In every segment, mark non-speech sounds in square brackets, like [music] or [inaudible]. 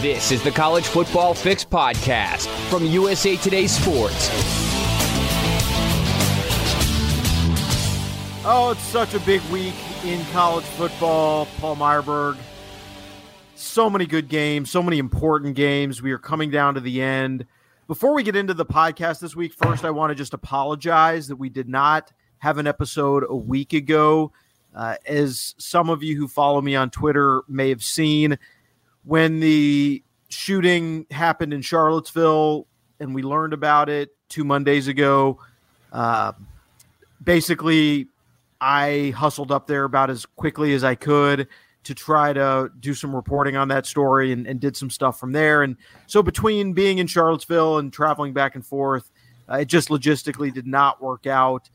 This is the College Football Fix Podcast from USA Today Sports. Oh, it's such a big week in college football. Paul Myerberg, So many good games, so many important games. We are coming down to the end. Before we get into the podcast this week, first, I want to just apologize that we did not have an episode a week ago. Uh, as some of you who follow me on Twitter may have seen, when the shooting happened in Charlottesville and we learned about it two Mondays ago, uh, basically, I hustled up there about as quickly as I could to try to do some reporting on that story and, and did some stuff from there. And so between being in Charlottesville and traveling back and forth, uh, it just logistically did not work out.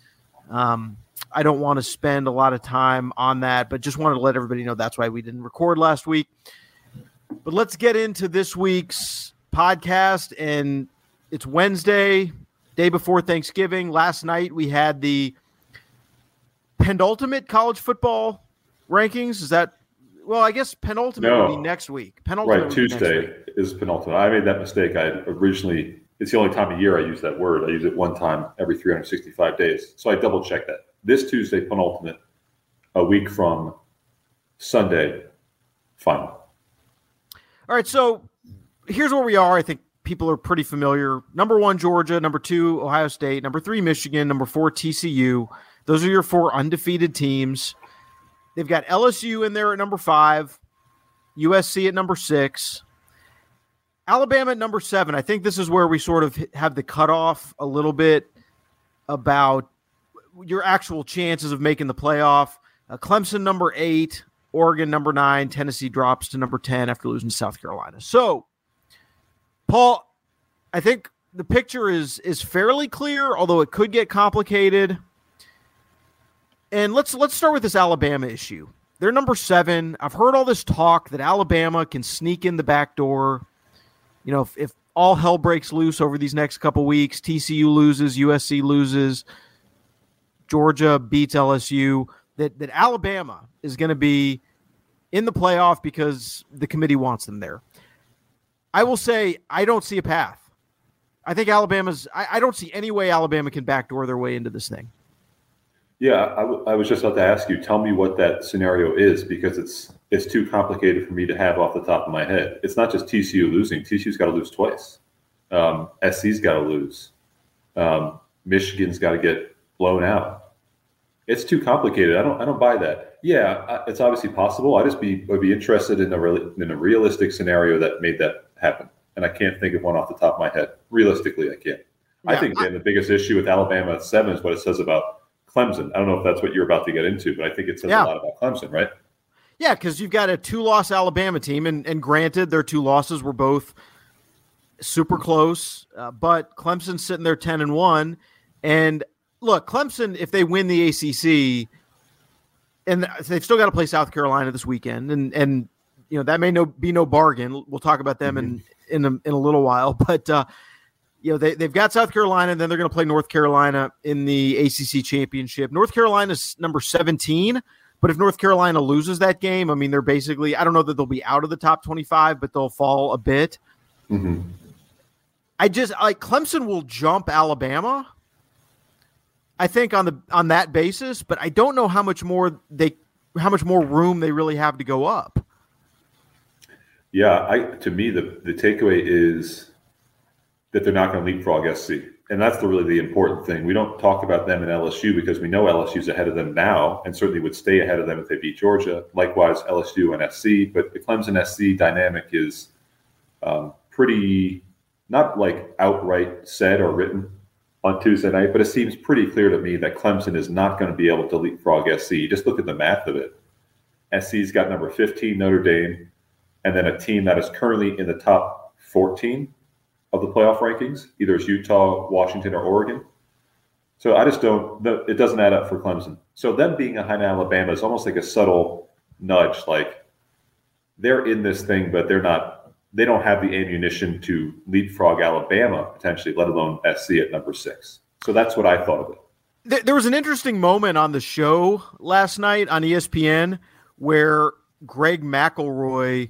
Um, I don't want to spend a lot of time on that, but just wanted to let everybody know that's why we didn't record last week. But let's get into this week's podcast. And it's Wednesday, day before Thanksgiving. Last night we had the penultimate college football rankings. Is that well, I guess penultimate no. would be next week. Penultimate right, Tuesday is penultimate. I made that mistake. I originally it's the only time of year I use that word. I use it one time every 365 days. So I double check that. This Tuesday, penultimate, a week from Sunday, final. All right. So here's where we are. I think people are pretty familiar. Number one, Georgia. Number two, Ohio State. Number three, Michigan. Number four, TCU. Those are your four undefeated teams. They've got LSU in there at number five, USC at number six, Alabama at number seven. I think this is where we sort of have the cutoff a little bit about your actual chances of making the playoff. Uh, Clemson number eight, Oregon number nine, Tennessee drops to number 10 after losing to South Carolina. So, Paul, I think the picture is is fairly clear, although it could get complicated. And let's let's start with this Alabama issue. They're number seven. I've heard all this talk that Alabama can sneak in the back door. You know, if, if all hell breaks loose over these next couple weeks, TCU loses, USC loses, Georgia beats LSU, that that Alabama is going to be in the playoff because the committee wants them there. I will say I don't see a path. I think Alabama's. I, I don't see any way Alabama can backdoor their way into this thing. Yeah, I, w- I was just about to ask you. Tell me what that scenario is because it's it's too complicated for me to have off the top of my head. It's not just TCU losing. TCU's got to lose twice. Um, SC's got to lose. Um, Michigan's got to get blown out. It's too complicated. I don't. I don't buy that. Yeah, it's obviously possible. I just be would be interested in a re- in a realistic scenario that made that happen, and I can't think of one off the top of my head. Realistically, I can't. Yeah, I think again, the biggest issue with Alabama at seven is what it says about Clemson. I don't know if that's what you're about to get into, but I think it says yeah. a lot about Clemson, right? Yeah, because you've got a two-loss Alabama team, and, and granted, their two losses were both super close, uh, but Clemson's sitting there ten and one, and look, Clemson, if they win the ACC, and they've still got to play South Carolina this weekend, and and you know that may no be no bargain. We'll talk about them mm-hmm. in in a, in a little while, [laughs] but uh, you know they they've got South Carolina, and then they're going to play North Carolina in the ACC championship. North Carolina's number seventeen. But if North Carolina loses that game, I mean, they're basically, I don't know that they'll be out of the top 25, but they'll fall a bit. Mm-hmm. I just like Clemson will jump Alabama I think on the on that basis, but I don't know how much more they how much more room they really have to go up. Yeah, I to me the the takeaway is that they're not going to leapfrog SC, and that's the really the important thing. We don't talk about them in LSU because we know LSU's ahead of them now, and certainly would stay ahead of them if they beat Georgia. Likewise, LSU and SC, but the Clemson SC dynamic is um, pretty not like outright said or written on Tuesday night, but it seems pretty clear to me that Clemson is not going to be able to leapfrog SC. Just look at the math of it. SC's got number 15 Notre Dame, and then a team that is currently in the top 14 of the playoff rankings, either it's Utah, Washington, or Oregon. So I just don't. It doesn't add up for Clemson. So them being behind Alabama is almost like a subtle nudge, like they're in this thing, but they're not. They don't have the ammunition to leapfrog Alabama potentially, let alone SC at number six. So that's what I thought of it. There was an interesting moment on the show last night on ESPN where Greg McElroy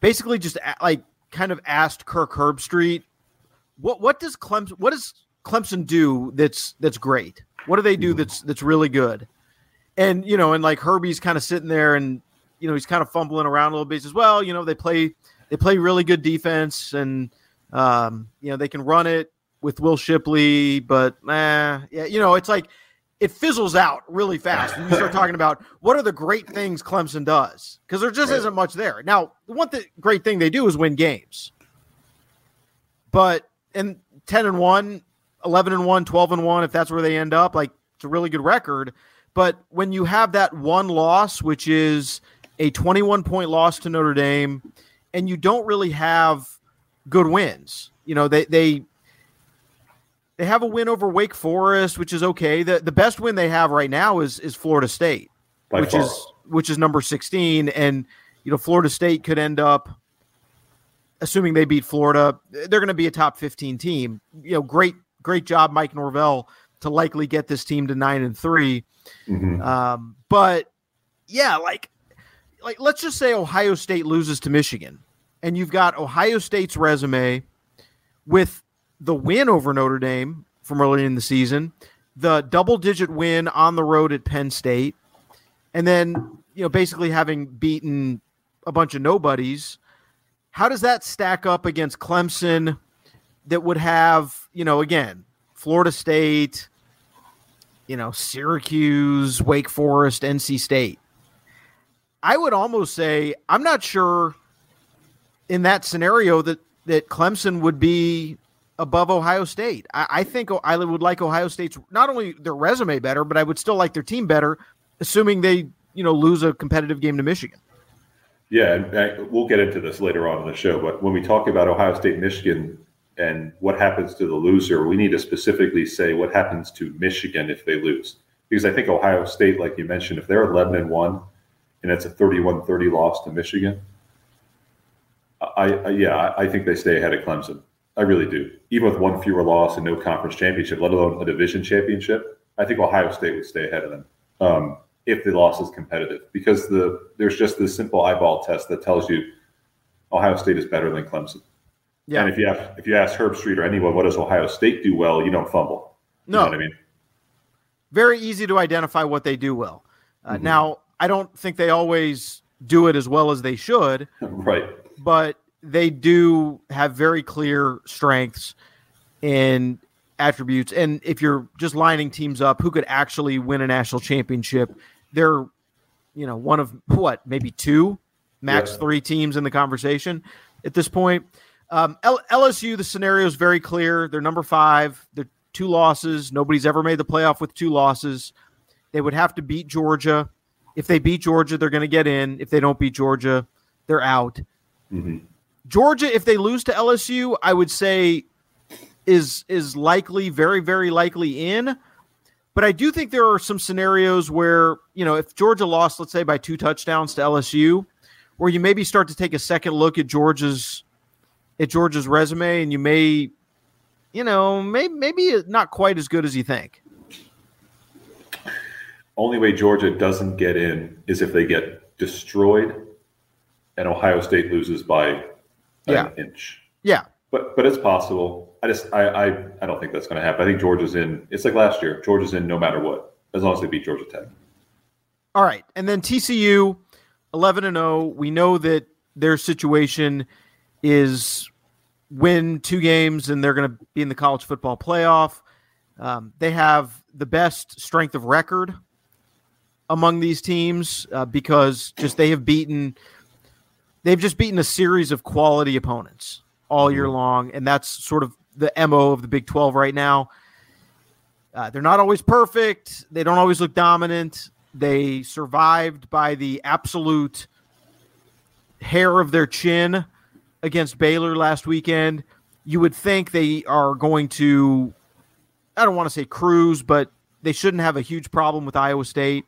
basically just like kind of asked Kirk Herbstreit, "What what does Clemson what does Clemson do that's that's great? What do they do mm-hmm. that's that's really good?" And you know, and like Herbie's kind of sitting there, and you know, he's kind of fumbling around a little bit. He says, "Well, you know, they play they play really good defense, and um, you know, they can run it with Will Shipley, but eh, yeah, you know, it's like." it fizzles out really fast when you start talking about what are the great things Clemson does because there just right. isn't much there. Now, the one th- great thing they do is win games, but in 10 and 1, 11 and 1, 12 and 1, if that's where they end up, like it's a really good record. But when you have that one loss, which is a 21 point loss to Notre Dame, and you don't really have good wins, you know, they, they, they have a win over Wake Forest, which is okay. The the best win they have right now is is Florida State, By which far. is which is number 16 and you know Florida State could end up assuming they beat Florida, they're going to be a top 15 team. You know, great great job Mike Norvell to likely get this team to 9 and 3. Mm-hmm. Um, but yeah, like like let's just say Ohio State loses to Michigan and you've got Ohio State's resume with the win over Notre Dame from early in the season, the double digit win on the road at Penn State, and then, you know, basically having beaten a bunch of nobodies. How does that stack up against Clemson that would have, you know, again, Florida State, you know, Syracuse, Wake Forest, NC State? I would almost say I'm not sure in that scenario that that Clemson would be above Ohio State. I, I, think I would like Ohio State's not only their resume better, but I would still like their team better, assuming they you know lose a competitive game to Michigan. Yeah, and we'll get into this later on in the show. But when we talk about Ohio State, Michigan, and what happens to the loser, we need to specifically say what happens to Michigan if they lose, because I think Ohio State, like you mentioned, if they're eleven and one, and it's a 31-30 loss to Michigan. I, I yeah, I think they stay ahead of Clemson. I really do. Even with one fewer loss and no conference championship, let alone a division championship, I think Ohio State would stay ahead of them um, if the loss is competitive. Because the there's just this simple eyeball test that tells you Ohio State is better than Clemson. Yeah. And if you have, if you ask Herbstreit or anyone, what does Ohio State do well? You don't fumble. You no, I mean, very easy to identify what they do well. Uh, mm-hmm. Now, I don't think they always do it as well as they should. [laughs] right. But they do have very clear strengths and attributes. And if you're just lining teams up who could actually win a national championship, they're, you know, one of what, maybe two, max yeah. three teams in the conversation at this point. Um, L- LSU, the scenario is very clear. They're number five. They're two losses. Nobody's ever made the playoff with two losses. They would have to beat Georgia. If they beat Georgia, they're going to get in. If they don't beat Georgia, they're out. Mm-hmm. Georgia, if they lose to LSU, I would say is is likely, very, very likely in. But I do think there are some scenarios where, you know, if Georgia lost, let's say by two touchdowns to LSU, where you maybe start to take a second look at Georgia's at Georgia's resume and you may, you know, maybe maybe not quite as good as you think. Only way Georgia doesn't get in is if they get destroyed and Ohio State loses by yeah. an inch. Yeah. But but it's possible. I just I I, I don't think that's going to happen. I think Georgia's in. It's like last year. Georgia's in no matter what, as long as they beat Georgia Tech. All right, and then TCU, eleven and zero. Oh. We know that their situation is win two games and they're going to be in the college football playoff. Um, they have the best strength of record among these teams uh, because just they have beaten they've just beaten a series of quality opponents all year mm-hmm. long, and that's sort of the mo of the Big Twelve right now. Uh, they're not always perfect. They don't always look dominant. They survived by the absolute hair of their chin against Baylor last weekend. You would think they are going to, I don't want to say cruise, but they shouldn't have a huge problem with Iowa State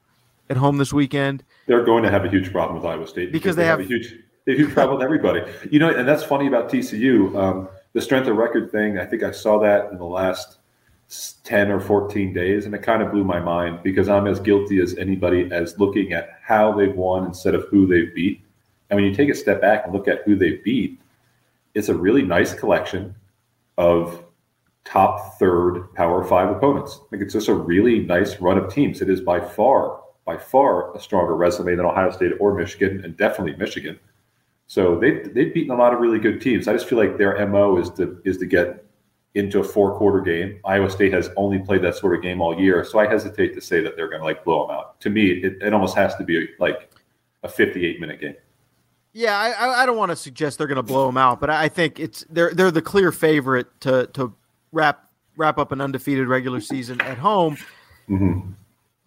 at home this weekend. They're going to have a huge problem with Iowa State because, because they, they, have, have a huge they have huge problem with everybody. You know, and that's funny about TCU. Um, the strength of record thing. I think I saw that in the last 10 or 14 days and it kind of blew my mind because i'm as guilty as anybody as looking at how they've won instead of who they've beat and when you take a step back and look at who they beat it's a really nice collection of top third power five opponents like it's just a really nice run of teams it is by far by far a stronger resume than ohio state or michigan and definitely michigan so they've, they've beaten a lot of really good teams i just feel like their mo is to is to get into a four quarter game. Iowa State has only played that sort of game all year, so I hesitate to say that they're going to like blow them out. To me, it, it almost has to be like a 58 minute game. Yeah, I, I don't want to suggest they're going to blow them out, but I think it's they're they're the clear favorite to to wrap wrap up an undefeated regular season at home. Mm-hmm.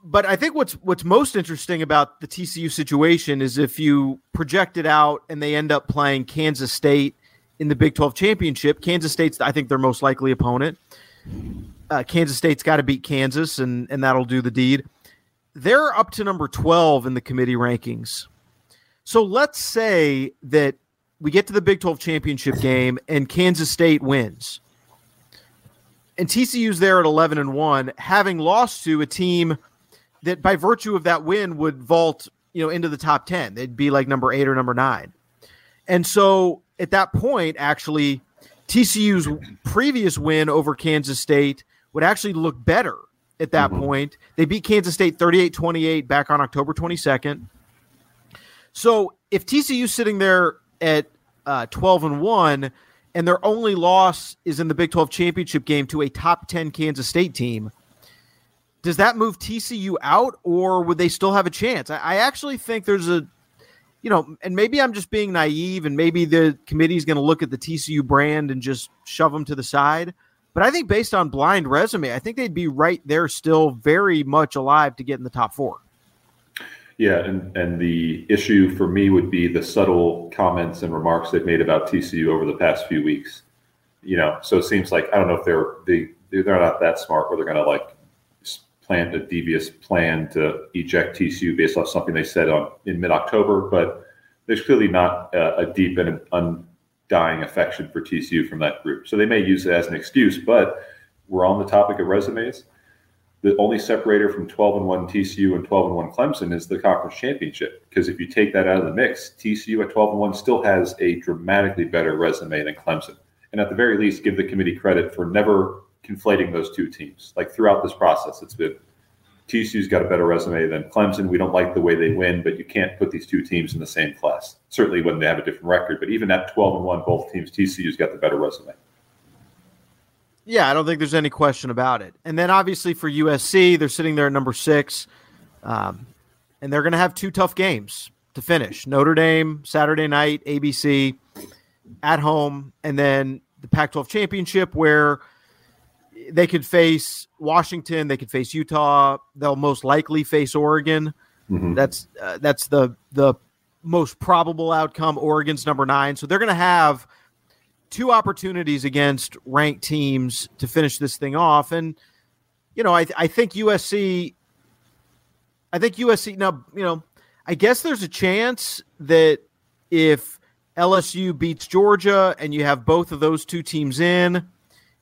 But I think what's what's most interesting about the TCU situation is if you project it out and they end up playing Kansas State in the Big 12 championship. Kansas State's, I think, their most likely opponent. Uh, Kansas State's got to beat Kansas, and, and that'll do the deed. They're up to number 12 in the committee rankings. So let's say that we get to the Big 12 championship game and Kansas State wins. And TCU's there at 11 and 1, having lost to a team that by virtue of that win would vault, you know, into the top 10. They'd be like number 8 or number 9. And so at that point, actually, TCU's previous win over Kansas State would actually look better at that mm-hmm. point. They beat Kansas State 38 28 back on October 22nd. So if TCU's sitting there at uh, 12 and 1 and their only loss is in the Big 12 championship game to a top 10 Kansas State team, does that move TCU out or would they still have a chance? I, I actually think there's a you know, and maybe I'm just being naive, and maybe the committee is going to look at the TCU brand and just shove them to the side. But I think based on blind resume, I think they'd be right there, still very much alive to get in the top four. Yeah, and and the issue for me would be the subtle comments and remarks they've made about TCU over the past few weeks. You know, so it seems like I don't know if they're they they're not that smart where they're going to like planned a devious plan to eject TCU based off something they said on in mid October, but there's clearly not a, a deep and undying affection for TCU from that group. So they may use it as an excuse, but we're on the topic of resumes. The only separator from 12 and 1 TCU and 12 and 1 Clemson is the conference championship. Because if you take that out of the mix, TCU at 12 and 1 still has a dramatically better resume than Clemson. And at the very least, give the committee credit for never conflating those two teams. Like throughout this process, it's been TCU's got a better resume than Clemson. We don't like the way they win, but you can't put these two teams in the same class. Certainly when they have a different record, but even at 12 and 1, both teams, TCU's got the better resume. Yeah, I don't think there's any question about it. And then obviously for USC, they're sitting there at number six, um, and they're going to have two tough games to finish Notre Dame, Saturday night, ABC, at home, and then the Pac 12 championship, where they could face Washington, they could face Utah. They'll most likely face Oregon. Mm-hmm. That's uh, that's the the most probable outcome. Oregon's number nine, so they're going to have two opportunities against ranked teams to finish this thing off. And you know, I I think USC. I think USC now. You know, I guess there's a chance that if LSU beats Georgia and you have both of those two teams in,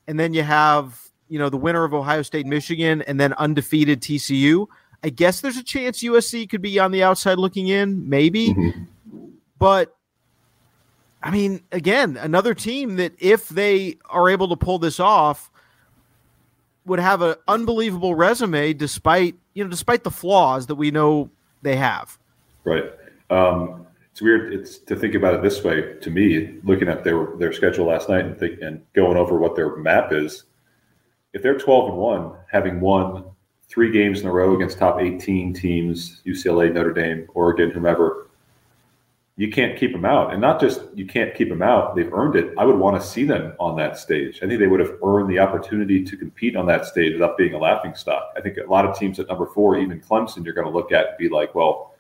and then you have you know, the winner of Ohio State, Michigan, and then undefeated TCU. I guess there's a chance USC could be on the outside looking in, maybe. Mm-hmm. But I mean, again, another team that if they are able to pull this off would have an unbelievable resume despite, you know, despite the flaws that we know they have. Right. Um, it's weird. It's to think about it this way. To me, looking at their their schedule last night and, think, and going over what their map is, if they're 12 and 1, having won three games in a row against top 18 teams, UCLA, Notre Dame, Oregon, whomever, you can't keep them out. And not just you can't keep them out, they've earned it. I would want to see them on that stage. I think they would have earned the opportunity to compete on that stage without being a laughing stock. I think a lot of teams at number four, even Clemson, you're going to look at and be like, well,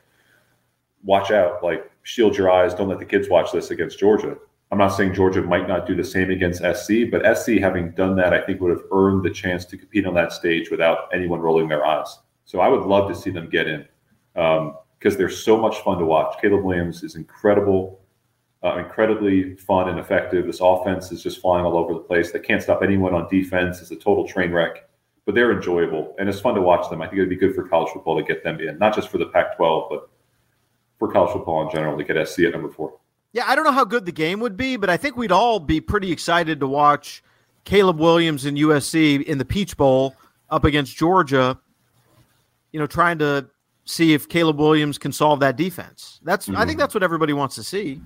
watch out, like shield your eyes, don't let the kids watch this against Georgia. I'm not saying Georgia might not do the same against SC, but SC having done that, I think would have earned the chance to compete on that stage without anyone rolling their eyes. So I would love to see them get in because um, they're so much fun to watch. Caleb Williams is incredible, uh, incredibly fun and effective. This offense is just flying all over the place. They can't stop anyone on defense. It's a total train wreck, but they're enjoyable and it's fun to watch them. I think it'd be good for college football to get them in, not just for the Pac-12, but for college football in general to get SC at number four. Yeah, I don't know how good the game would be, but I think we'd all be pretty excited to watch Caleb Williams and USC in the Peach Bowl up against Georgia. You know, trying to see if Caleb Williams can solve that defense. That's mm-hmm. I think mm-hmm. that's what everybody wants to see.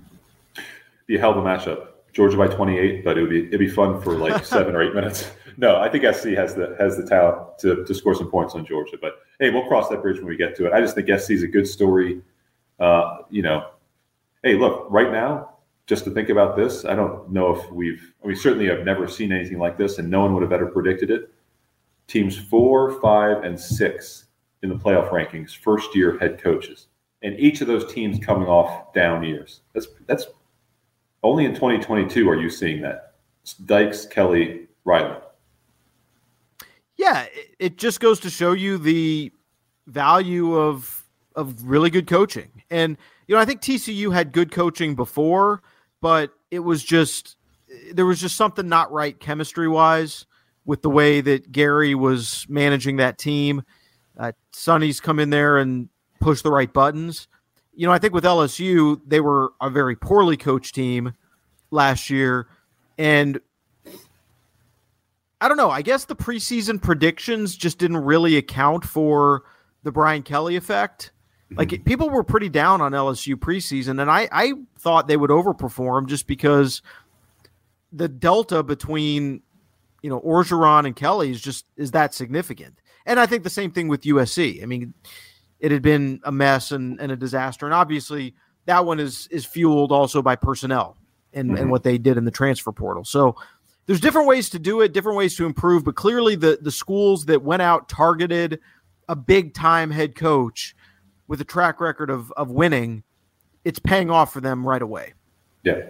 Be a hell of a matchup. Georgia by 28, but it would be it'd be fun for like [laughs] seven or eight minutes. [laughs] No, I think SC has the has the talent to, to score some points on Georgia. But hey, we'll cross that bridge when we get to it. I just think SC is a good story. Uh, you know, hey, look, right now, just to think about this, I don't know if we've, we certainly have never seen anything like this, and no one would have ever predicted it. Teams four, five, and six in the playoff rankings, first year head coaches. And each of those teams coming off down years. That's that's only in 2022 are you seeing that. Dykes, Kelly, Riley. Yeah, it just goes to show you the value of of really good coaching. And you know, I think TCU had good coaching before, but it was just there was just something not right chemistry wise with the way that Gary was managing that team. Uh, Sonny's come in there and push the right buttons. You know, I think with LSU, they were a very poorly coached team last year. And I don't know. I guess the preseason predictions just didn't really account for the Brian Kelly effect. Like mm-hmm. people were pretty down on LSU preseason, and I, I thought they would overperform just because the delta between you know Orgeron and Kelly is just is that significant. And I think the same thing with USC. I mean, it had been a mess and, and a disaster, and obviously that one is is fueled also by personnel and, mm-hmm. and what they did in the transfer portal. So there's different ways to do it, different ways to improve, but clearly the the schools that went out targeted a big time head coach with a track record of of winning, it's paying off for them right away. Yeah.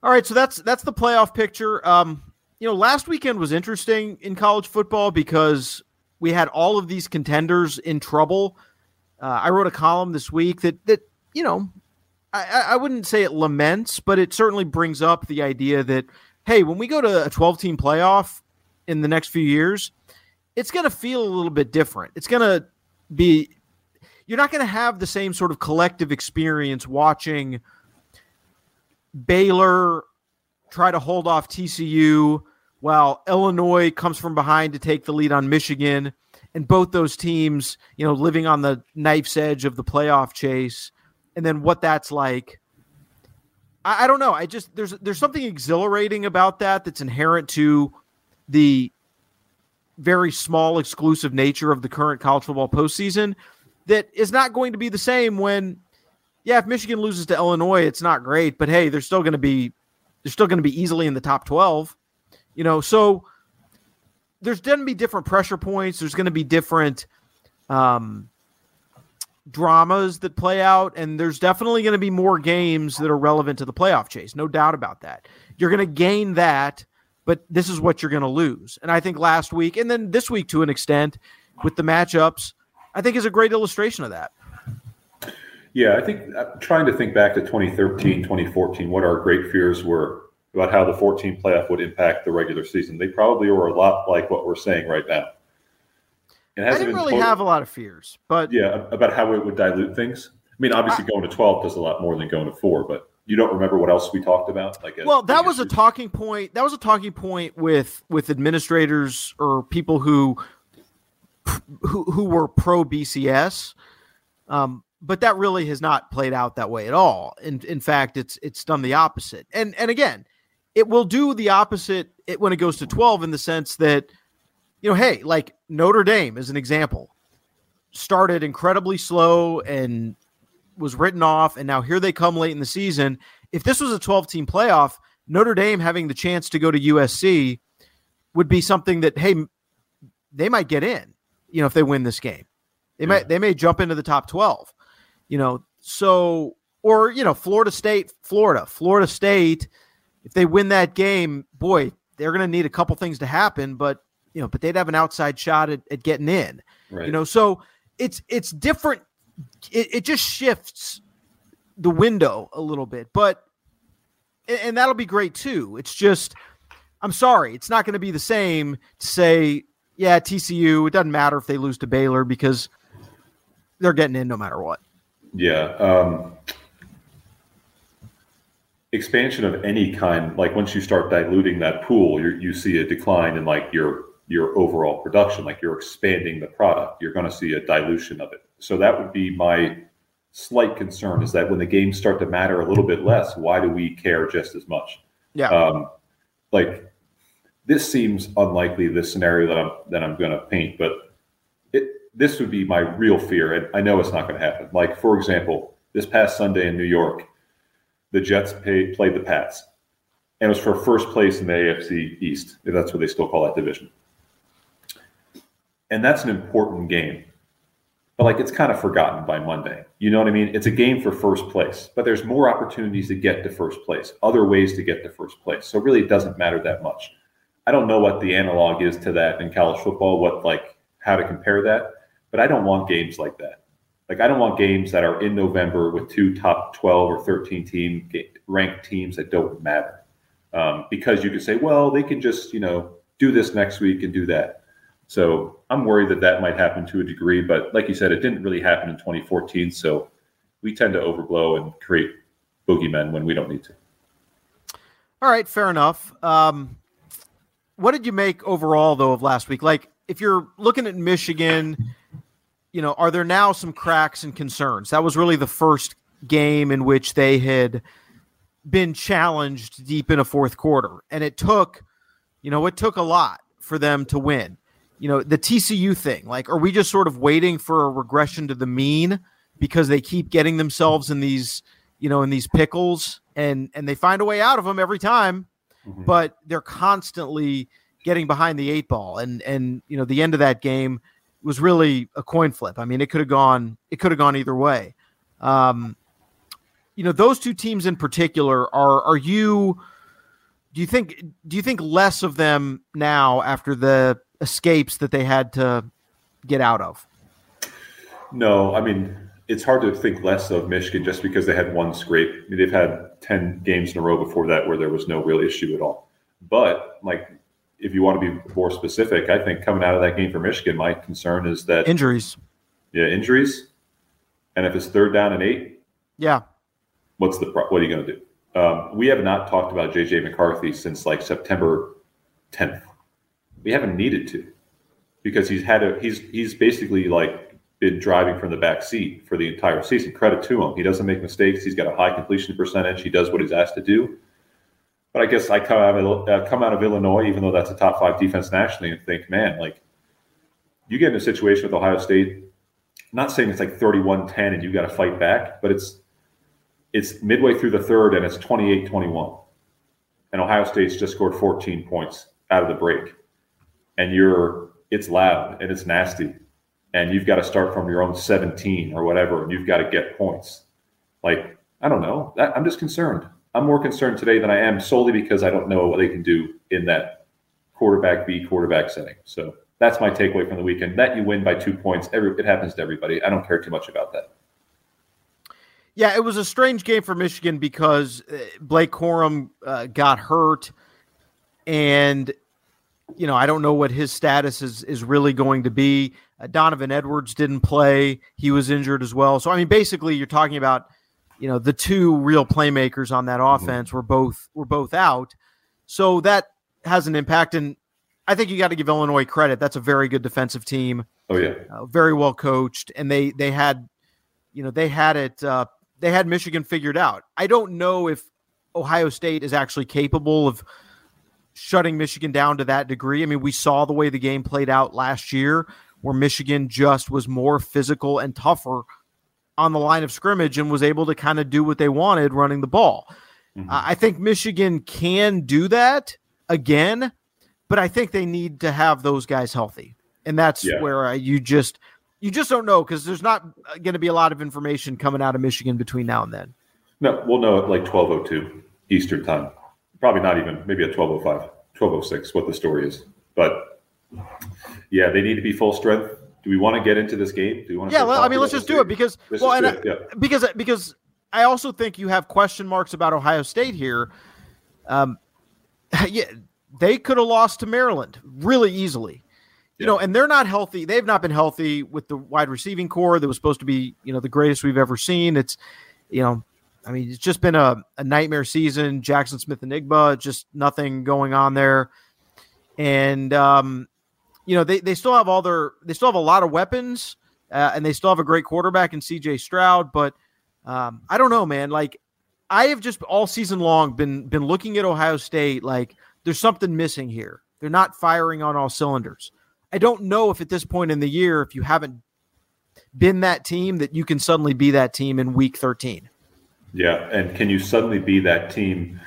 All right, so that's that's the playoff picture. Um, you know, last weekend was interesting in college football because we had all of these contenders in trouble. Uh, I wrote a column this week that that you know, I, I wouldn't say it laments, but it certainly brings up the idea that hey, when we go to a 12 team playoff in the next few years, it's going to feel a little bit different. It's going to be you're not going to have the same sort of collective experience watching Baylor try to hold off TCU while Illinois comes from behind to take the lead on Michigan and both those teams, you know, living on the knife's edge of the playoff chase and then what that's like. I, I don't know. I just there's there's something exhilarating about that that's inherent to the very small exclusive nature of the current college football postseason that is not going to be the same when yeah if michigan loses to illinois it's not great but hey they're still going to be they're still going to be easily in the top 12 you know? So there's going to be different pressure points. There's going to be different um, dramas that play out and there's definitely going to be more games that are relevant to the playoff chase no doubt about that. You're going to gain that but this is what you're going to lose. And I think last week and then this week to an extent with the matchups, I think is a great illustration of that. Yeah, I think I'm trying to think back to 2013, 2014, what our great fears were about how the 14 playoff would impact the regular season. They probably were a lot like what we're saying right now. It I didn't really total, have a lot of fears, but yeah, about how it would dilute things. I mean, obviously, I, going to 12 does a lot more than going to four, but you don't remember what else we talked about? Like well that was a talking point that was a talking point with with administrators or people who who, who were pro bcs um, but that really has not played out that way at all. In, in fact it's it's done the opposite. And and again it will do the opposite when it goes to 12 in the sense that you know hey like notre dame is an example started incredibly slow and was written off, and now here they come late in the season. If this was a 12 team playoff, Notre Dame having the chance to go to USC would be something that, hey, they might get in, you know, if they win this game. They yeah. might they may jump into the top 12. You know, so or you know, Florida State, Florida, Florida State, if they win that game, boy, they're going to need a couple things to happen, but you know, but they'd have an outside shot at, at getting in. Right. You know, so it's it's different. It, it just shifts the window a little bit, but and that'll be great too. It's just, I'm sorry, it's not going to be the same to say, yeah, TCU. It doesn't matter if they lose to Baylor because they're getting in no matter what. Yeah. Um, expansion of any kind, like once you start diluting that pool, you you see a decline in like your your overall production. Like you're expanding the product, you're going to see a dilution of it. So that would be my slight concern is that when the games start to matter a little bit less, why do we care just as much? Yeah. Um, like this seems unlikely, this scenario that I'm that I'm going to paint, but it this would be my real fear, and I know it's not going to happen. Like for example, this past Sunday in New York, the Jets pay, played the Pats, and it was for first place in the AFC East, if that's what they still call that division. And that's an important game but like it's kind of forgotten by Monday. You know what I mean? It's a game for first place, but there's more opportunities to get to first place, other ways to get to first place. So really, it doesn't matter that much. I don't know what the analog is to that in college football, what like how to compare that, but I don't want games like that. Like I don't want games that are in November with two top 12 or 13 team ranked teams that don't matter. Um, because you could say, well, they can just, you know, do this next week and do that. So I'm worried that that might happen to a degree, but like you said, it didn't really happen in 2014. So we tend to overblow and create boogeymen when we don't need to. All right, fair enough. Um, what did you make overall though of last week? Like, if you're looking at Michigan, you know, are there now some cracks and concerns? That was really the first game in which they had been challenged deep in a fourth quarter, and it took, you know, it took a lot for them to win you know, the TCU thing. Like, are we just sort of waiting for a regression to the mean because they keep getting themselves in these, you know, in these pickles and and they find a way out of them every time, mm-hmm. but they're constantly getting behind the eight ball. And and you know, the end of that game was really a coin flip. I mean, it could have gone it could have gone either way. Um, you know, those two teams in particular are are you do you think do you think less of them now after the escapes that they had to get out of? No, I mean it's hard to think less of Michigan just because they had one scrape. I mean, they've had ten games in a row before that where there was no real issue at all. But like, if you want to be more specific, I think coming out of that game for Michigan, my concern is that injuries. Yeah, injuries. And if it's third down and eight, yeah, what's the what are you going to do? Um, we have not talked about JJ McCarthy since like September 10th we haven't needed to because he's had a he's he's basically like been driving from the back seat for the entire season. Credit to him. He doesn't make mistakes. He's got a high completion percentage. He does what he's asked to do. But I guess I come out of uh, come out of Illinois, even though that's a top five defense nationally, and think, man, like you get in a situation with Ohio State. I'm not saying it's like 31-10 and you got to fight back, but it's it's midway through the third and it's 28-21. And Ohio State's just scored 14 points out of the break and you're it's loud and it's nasty and you've got to start from your own 17 or whatever and you've got to get points. Like i don't know. I'm just concerned. I'm more concerned today than i am solely because i don't know what they can do in that quarterback b quarterback setting. So that's my takeaway from the weekend that you win by two points every it happens to everybody. I don't care too much about that. Yeah it was a strange game for michigan because uh, blake corum uh, got hurt and you know, I don't know what his status is is really going to be. Uh, Donovan Edwards didn't play; he was injured as well. So, I mean, basically, you're talking about, you know, the two real playmakers on that mm-hmm. offense were both were both out. So that has an impact, and I think you got to give Illinois credit. That's a very good defensive team. Oh yeah, uh, very well coached, and they they had, you know, they had it. Uh, they had Michigan figured out. I don't know if Ohio State is actually capable of shutting Michigan down to that degree. I mean, we saw the way the game played out last year, where Michigan just was more physical and tougher on the line of scrimmage and was able to kind of do what they wanted running the ball. Mm-hmm. Uh, I think Michigan can do that again, but I think they need to have those guys healthy. And that's yeah. where uh, you just You just don't know because there's not going to be a lot of information coming out of Michigan between now and then. No, we'll know at like 12:02 Eastern time. Probably not even maybe at 12:05, 12:06 what the story is. But yeah, they need to be full strength. Do we want to get into this game? Do you want to? Yeah, well, I mean, let's just do it because Let's well, and I- yeah. because because I also think you have question marks about Ohio State here. Um, [laughs] yeah, they could have lost to Maryland really easily. You know, and they're not healthy. They've not been healthy with the wide receiving core that was supposed to be, you know, the greatest we've ever seen. It's, you know, I mean, it's just been a, a nightmare season. Jaxon Smith-Njigba, just nothing going on there. And um, you know, they, they still have all their they still have a lot of weapons, uh, and they still have a great quarterback in CJ Stroud, but um, I don't know, man. Like I have just all season long been been looking at Ohio State like there's something missing here. They're not firing on all cylinders. I don't know if at this point in the year, if you haven't been that team, that you can suddenly be that team in week 13. Yeah, and can you suddenly be that team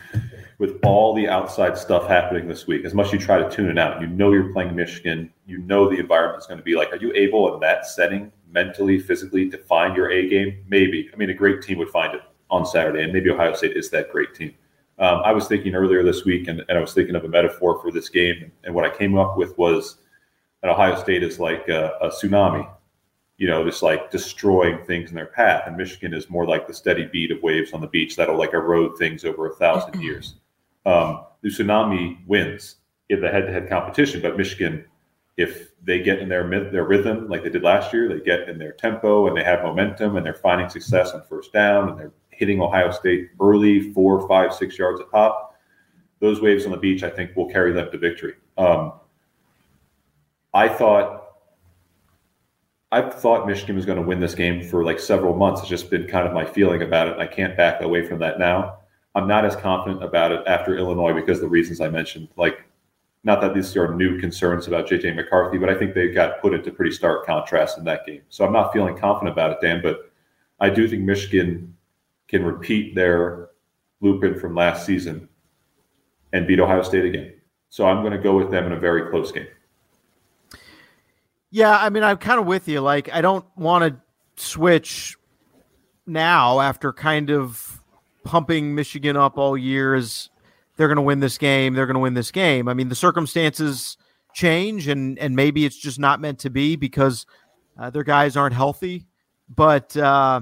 with all the outside stuff happening this week? As much as you try to tune it out, you know you're playing Michigan, you know the environment is going to be like. Are you able in that setting, mentally, physically, to find your A game? Maybe. I mean, a great team would find it on Saturday, and maybe Ohio State is that great team. Um, I was thinking earlier this week, and, and I was thinking of a metaphor for this game, and what I came up with was that Ohio State is like a, a tsunami you know, just like destroying things in their path. And Michigan is more like the steady beat of waves on the beach that'll like erode things over a thousand years. Um, the tsunami wins in the head-to-head competition, but Michigan, if they get in their their rhythm like they did last year, they get in their tempo and they have momentum and they're finding success on first down and they're hitting Ohio State early, four, five, six yards a pop. Those waves on the beach, I think, will carry them to victory. Um, I thought I've thought Michigan was going to win this game for like several months. It's just been kind of my feeling about it. I can't back away from that now. I'm not as confident about it after Illinois because of the reasons I mentioned. Like, not that these are new concerns about JJ McCarthy, but I think they got put into pretty stark contrast in that game. So I'm not feeling confident about it, Dan. But I do think Michigan can repeat their blueprint from last season and beat Ohio State again. So I'm going to go with them in a very close game. Yeah, I mean, I'm kind of with you. Like, I don't want to switch now after kind of pumping Michigan up all year as they're going to win this game. They're going to win this game. I mean, the circumstances change, and and maybe it's just not meant to be because uh, their guys aren't healthy. But uh,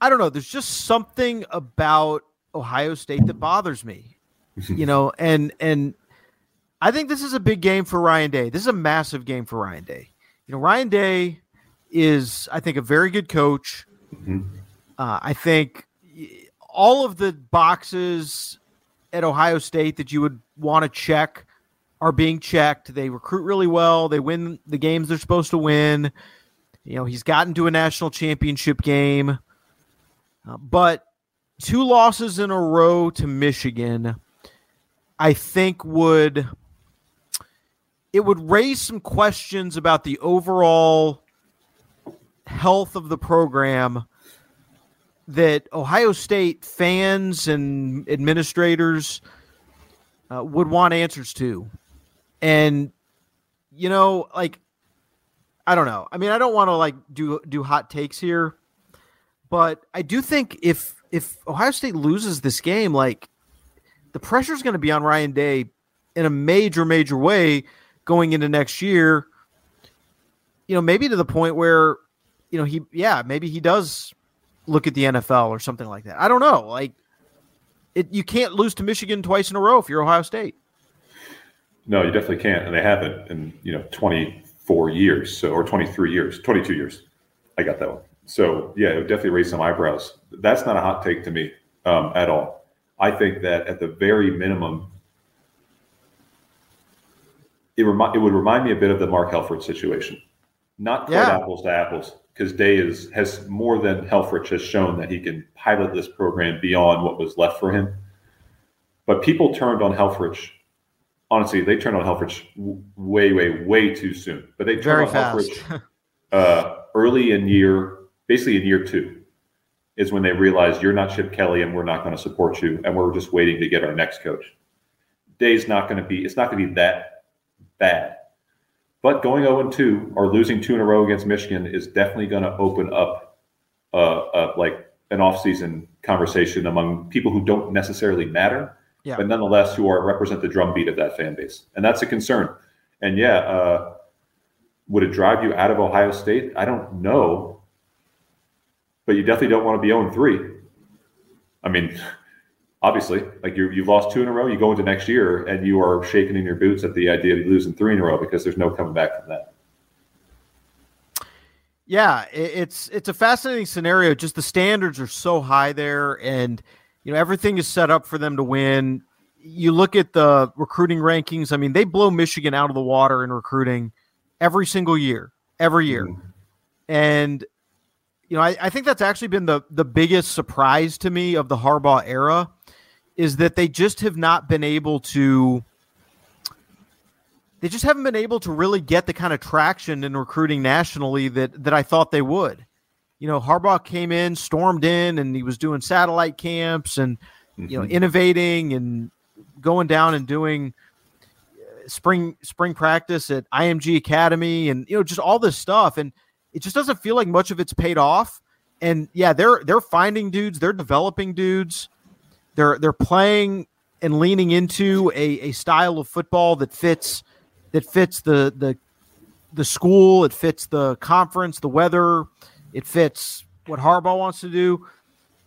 I don't know. There's just something about Ohio State that bothers me, [laughs] you know, and and I think this is a big game for Ryan Day. This is a massive game for Ryan Day. You know, Ryan Day is, I think, a very good coach. Uh, I think all of the boxes at Ohio State that you would want to check are being checked. They recruit really well. They win the games they're supposed to win. You know, he's gotten to a national championship game, uh, but two losses in a row to Michigan, I think would it would raise some questions about the overall health of the program that Ohio State fans and administrators uh, would want answers to. And you know, like I don't know. I mean, I don't want to like do do hot takes here, but I do think if if Ohio State loses this game, like the pressure is going to be on Ryan Day in a major major way going into next year. You know, maybe to the point where you know he yeah, maybe he does look at the NFL or something like that. I don't know. Like it you can't lose to Michigan twice in a row if you're Ohio State. No, you definitely can't, and they haven't in you know 24 years, so or 23 years, 22 years. I got that one. So yeah, it would definitely raise some eyebrows. That's not a hot take to me um, at all. I think that at the very minimum, it remi- it would remind me a bit of the Mark Helfrich situation. Not quite Yeah. apples to apples, because Day is has more than Helfrich has shown that he can pilot this program beyond what was left for him. But people turned on Helfrich. Honestly, they turned on Helfrich way, way, way too soon. But they turned Very on fast. Helfrich [laughs] uh, early in year, basically in year two, is when they realized you're not Chip Kelly and we're not going to support you, and we're just waiting to get our next coach. Day's not going to be. It's not going to be that bad. But going 0 2 or losing two in a row against Michigan is definitely going to open up uh, uh, like an offseason conversation among people who don't necessarily matter, Yeah. but nonetheless who are represent the drumbeat of that fan base, and that's a concern. And yeah, uh, would it drive you out of Ohio State? I don't know, but you definitely don't want to be 0 3. I mean, obviously, like you you've lost two in a row, you go into next year and you are shaking in your boots at the idea of losing three in a row because there's no coming back from that. Yeah, it's it's a fascinating scenario. Just the standards are so high there, and you know everything is set up for them to win. You look at the recruiting rankings. I mean, they blow Michigan out of the water in recruiting every single year, every year, mm-hmm. and you know I, I think that's actually been the the biggest surprise to me of the Harbaugh era is that they just have not been able to they just haven't been able to really get the kind of traction in recruiting nationally that that I thought they would. You know, Harbaugh came in, stormed in, and he was doing satellite camps and you know innovating and going down and doing uh, spring spring practice at IMG Academy and you know just all this stuff and it just doesn't feel like much of it's paid off. And yeah, they're they're finding dudes, they're developing dudes, they're they're playing and leaning into a, a style of football that fits that fits the the the school, it fits the conference, the weather, it fits what Harbaugh wants to do.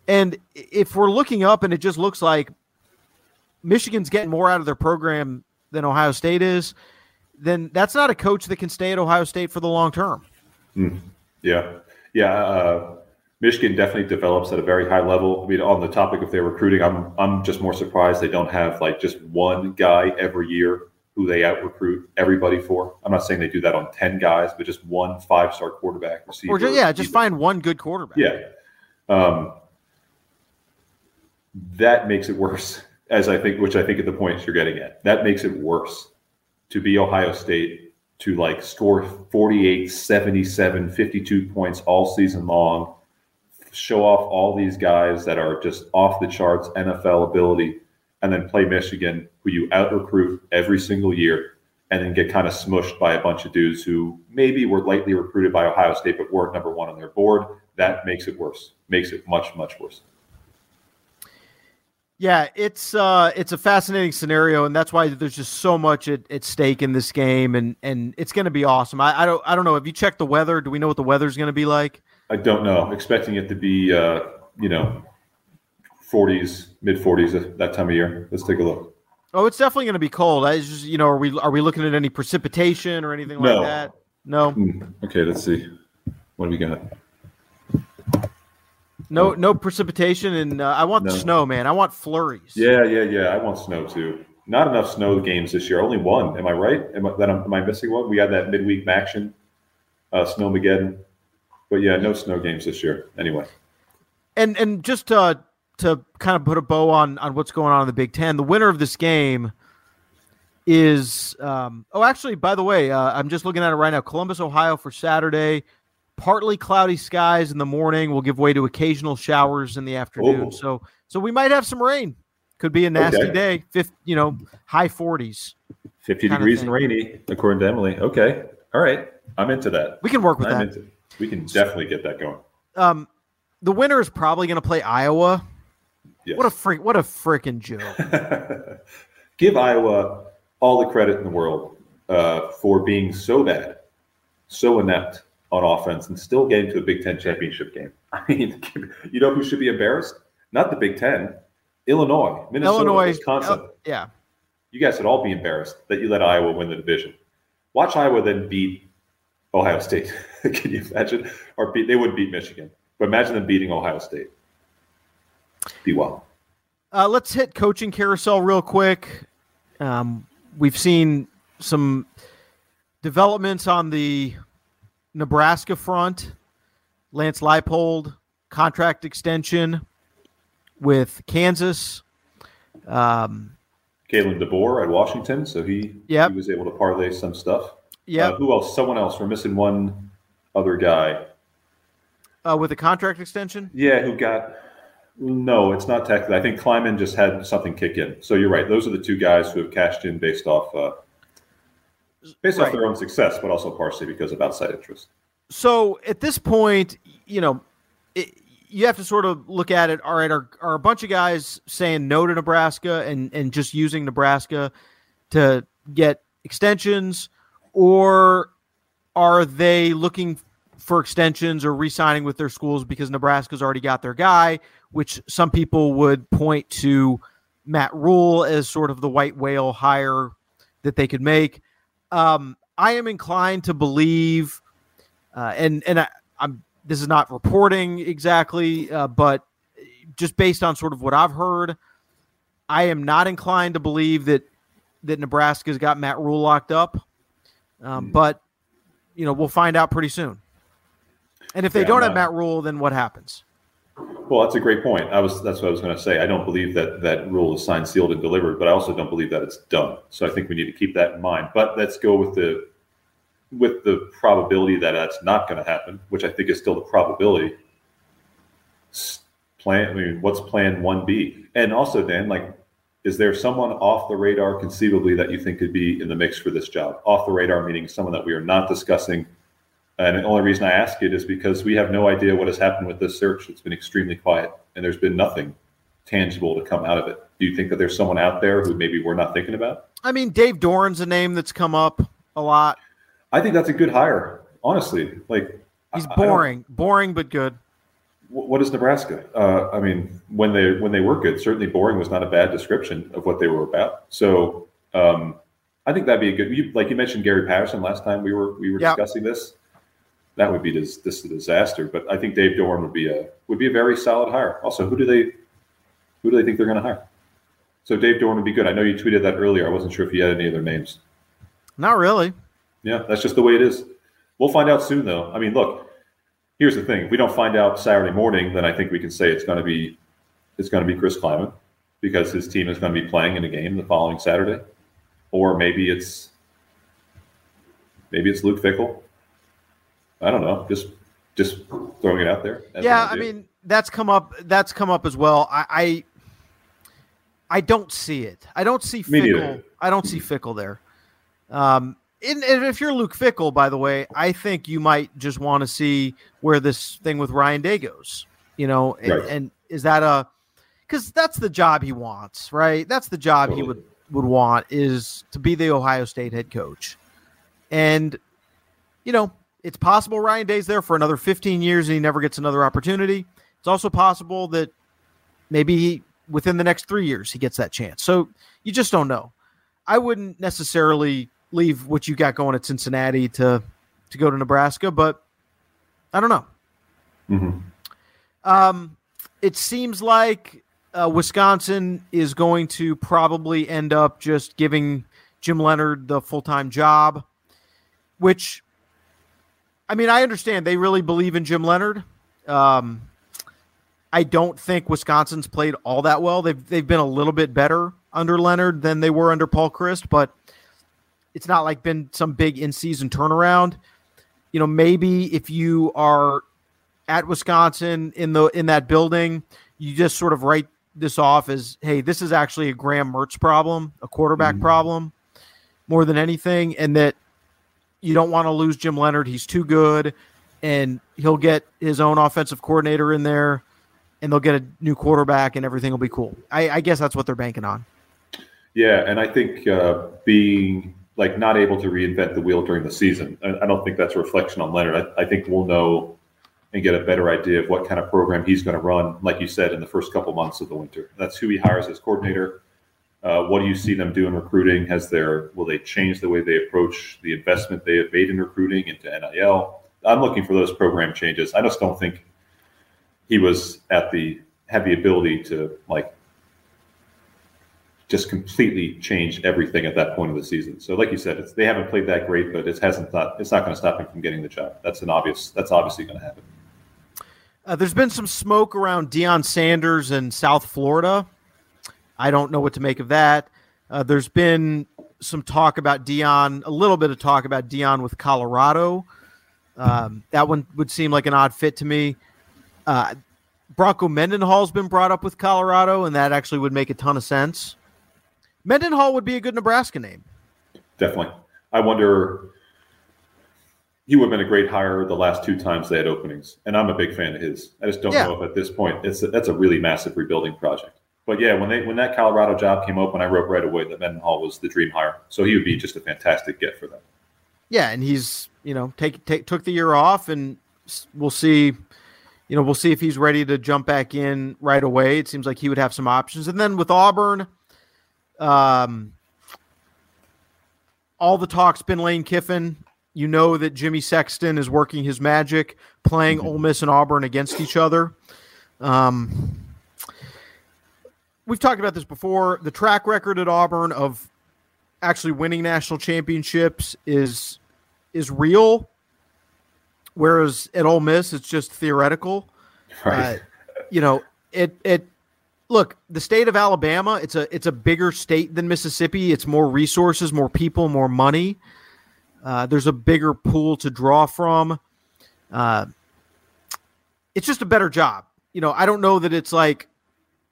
And if we're looking up and it just looks like Michigan's getting more out of their program than Ohio State is, then that's not a coach that can stay at Ohio State for the long term. Yeah, yeah. Uh, Michigan definitely develops at a very high level. I mean, on the topic of their recruiting, I'm I'm just more surprised they don't have like just one guy every year who they out recruit everybody for. I'm not saying they do that on ten guys, but just one five star quarterback receiver. Or just, yeah, just find one good quarterback. Yeah. Um, that makes it worse, as I think, which I think at the points you're getting at. That makes it worse to be Ohio State to like score 48, 77, 52 points all season long, show off all these guys that are just off the charts NFL ability, and then play Michigan, who you out recruit every single year, and then get kind of smushed by a bunch of dudes who maybe were lightly recruited by Ohio State but weren't number one on their board. That makes it worse. Makes it much, much worse. Yeah, it's uh it's a fascinating scenario, and that's why there's just so much at, at stake in this game, and and it's going to be awesome. I, I don't I don't know. Have you checked the weather? Do we know what the weather's going to be like? I don't know. Expecting it to be, uh, you know, 40s, mid 40s that time of year. Let's take a look. Oh, it's definitely going to be cold. I just you know are we are we looking at any precipitation or anything No. like that? No, Hmm, Okay, let's see. What do we got? no, no precipitation, and uh, I want No. snow, man. I want flurries. Yeah, yeah, yeah. I want snow too. Not enough snow games this year. Only one. Am I right? Am I, that I'm, am I missing one? We had that midweek action, uh, Snowmageddon. But yeah, no snow games this year. Anyway. and and just to to kind of put a bow on on what's going on in the Big Ten, the winner of this game is um, oh actually by the way uh, I'm just looking at it right now Columbus Ohio for Saturday partly cloudy skies in the morning will give way to occasional showers in the afternoon Oh. so so we might have some rain could be a nasty Okay. day fifth you know high 40s 50 degrees and rainy, according to Emily. Okay. All right. I'm into that. we can work with I'm that We can definitely get that going. um the winner is probably going to play Iowa Yes. what a freak what a freaking joke [laughs] give Iowa all the credit in the world uh, for being so bad, so inept on offense, and still getting to a Big Ten championship game. [laughs] I mean, you know who should be embarrassed? Not the Big Ten, Illinois, Minnesota, Illinois Wisconsin. uh, yeah you guys should all be embarrassed that you let Iowa win the division. Watch Iowa then beat Ohio State. [laughs] Can you imagine? Or beat, they would beat Michigan, but imagine them beating Ohio State. Be wild. Uh, let's hit coaching carousel real quick. Um, we've seen some developments on the Nebraska front. Lance Leipold contract extension with Kansas. Um, Kalen DeBoer at Washington, so he, Yep. he was able to parlay some stuff. Yeah, Uh, who else? Someone else. We're missing one other guy. uh, with a contract extension. Yeah, who got. No, it's not technically. I think Klieman just had something kick in. So you're right. Those are the two guys who have cashed in based off uh, based off their own success, but also partially because of outside interest. So at this point, you know, it, you have to sort of look at it. All right, are, are a bunch of guys saying no to Nebraska and, and just using Nebraska to get extensions, or are they looking for extensions or re-signing with their schools because Nebraska's already got their guy, which some people would point to Matt Rhule as sort of the white whale hire that they could make. Um, I am inclined to believe, uh, and and I, I'm this is not reporting exactly, uh, but just based on sort of what I've heard, I am not inclined to believe that that Nebraska's got Matt Rhule locked up. Um, But you know, we'll find out pretty soon. And if they Yeah, don't have Matt Rhule, then what happens? Well, that's a great point. I was that's what I was going to say. I don't believe that that Rhule is signed, sealed, and delivered, but I also don't believe that it's done. So I think we need to keep that in mind. But let's go with the with the probability that that's not going to happen, which I think is still the probability. Plan. I mean, what's Plan One B? And also, Dan, like, is there someone off the radar conceivably that you think could be in the mix for this job? Off the radar meaning someone that we are not discussing and the only reason I ask it is because we have no idea what has happened with this search. It's been extremely quiet, and there's been nothing tangible to come out of it. Do you think that there's someone out there who maybe we're not thinking about? I mean, Dave Doeren's a name that's come up a lot. I think that's a good hire, honestly. Like He's I- I don't- boring, boring but good. Wh- what is Nebraska? Uh, I mean, when they when they were good, certainly boring was not a bad description of what they were about. So um, I think that'd be a good. You, like you mentioned, Gary Patterson last time we were we were Yep. discussing this. That would be this this a disaster. But I think Dave Doeren would be a would be a very solid hire. Also, who do they who do they think they're going to hire? So Dave Doeren would be good. I know you tweeted that earlier. I wasn't sure if you had any other names. Not really. Yeah, that's just the way it is. We'll find out soon, though. I mean, look. Here's the thing: if we don't find out Saturday morning, then I think we can say it's going to be it's going to be Chris Klieman because his team is going to be playing in a game the following Saturday, or maybe it's maybe it's Luke Fickell. I don't know. Just just throwing it out there. yeah, I mean that's come up. That's come up as well. I, I, I don't see it. I don't see Fickell. I don't see Fickell there. Um, if you're Luke Fickell, by the way, I think you might just want to see where this thing with Ryan Day goes. You know, and, Right. and is that a because that's the job he wants, right? That's the job he would would want is to be the Ohio State head coach, and you know it's possible Ryan Day's there for another 15 years and he never gets another opportunity. It's also possible that maybe he, within the next three years he gets that chance. So you just don't know. I wouldn't necessarily leave what you got going at Cincinnati to to go to Nebraska, but I don't know. Mhm. Um, it seems like uh, Wisconsin is going to probably end up just giving Jim Leonhard the full time job, which, I mean, I understand they really believe in Jim Leonhard. Um, I don't think Wisconsin's played all that well. They've they've been a little bit better under Leonhard than they were under Paul Chryst, but it's not like been some big in season turnaround. You know, maybe if you are at Wisconsin in the in that building, you just sort of write this off as, hey, this is actually a Graham Mertz problem, a quarterback problem, more than anything, and that you don't want to lose Jim Leonhard. He's too good, and he'll get his own offensive coordinator in there, and they'll get a new quarterback, and everything will be cool. I, I guess that's what they're banking on. Yeah, and I think uh, being like not able to reinvent the wheel during the season, I, I don't think that's a reflection on Leonhard. I, I think we'll know and get a better idea of what kind of program he's going to run, like you said, in the first couple months of the winter. That's who he hires as coordinator. Uh, what do you see them do in recruiting? Has their will they change the way they approach the investment they have made in recruiting into NIL? I'm looking for those program changes. I just don't think he was at the had the ability to like just completely changed everything at that point of the season. So, like you said, they haven't played that great, but it hasn't thought it's not going to stop him from getting the job. That's an obvious. That's obviously going to happen. Uh, there's been some smoke around Deion Sanders in South Florida. I don't know what to make of that. Uh, there's been some talk about Deion, a little bit of talk about Deion with Colorado. Um, that one would seem like an odd fit to me. Uh, Bronco Mendenhall's been brought up with Colorado, and that actually would make a ton of sense. Mendenhall would be a good Nebraska name. Definitely. I wonder. He would have been a great hire the last two times they had openings, and I'm a big fan of his. I just don't Yeah. know if at this point it's a, that's a really massive rebuilding project. But yeah, when they when that Colorado job came open, I wrote right away that Mendenhall was the dream hire. So he would be just a fantastic get for them. Yeah, and he's you know take take took the year off, and we'll see. You know, we'll see if he's ready to jump back in right away. It seems like he would have some options, and then with Auburn, um, all the talk's been Lane Kiffin. You know that Jimmy Sexton is working his magic, playing Ole Miss and Auburn against each other. Um, we've talked about this before. The track record at Auburn of actually winning national championships is is real, whereas at Ole Miss it's just theoretical. Right. Uh, you know, it it look the state of Alabama. It's a it's a bigger state than Mississippi. It's more resources, more people, more money. Uh, there's a bigger pool to draw from. Uh, it's just a better job. You know, I don't know that it's like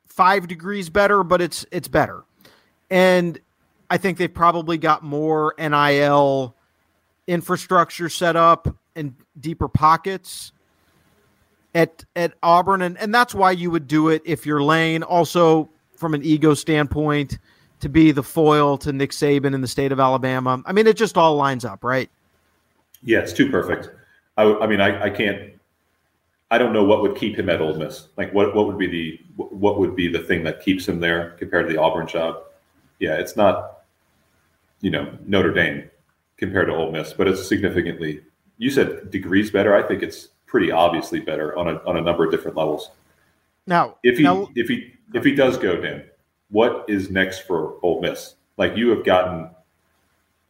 five degrees better, but it's it's better. And I think they've probably got more NIL infrastructure set up and deeper pockets at at Auburn, and and that's why you would do it if you're Lane. Also, from an ego standpoint, to be the foil to Nick Saban in the state of Alabama. I mean, it just all lines up, right? Yeah, it's too perfect. I, I mean, I, I can't. I don't know what would keep him at Ole Miss. Like, what what would be the what would be the thing that keeps him there compared to the Auburn job? Yeah, it's not, you know, Notre Dame compared to Ole Miss, but it's significantly. You said degrees better. I think it's pretty obviously better on a on a number of different levels. Now, If he now, if he if he does go Dan, what is next for Ole Miss? Like you have gotten,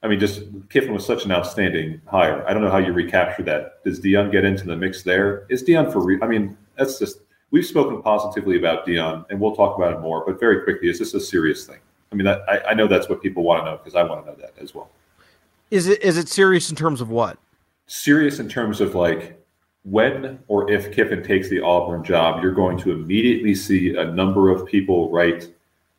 I mean, just Kiffin was such an outstanding hire. I don't know how you recapture that. Does Deion get into the mix there? Is Deion for? Re- I mean, that's just we've spoken positively about Deion, and we'll talk about it more. But very quickly, is this a serious thing? I mean, that, I, I know that's what people want to know because I want to know that as well. is it is it serious in terms of what? serious in terms of like when or if Kiffin takes the Auburn job, you're going to immediately see a number of people write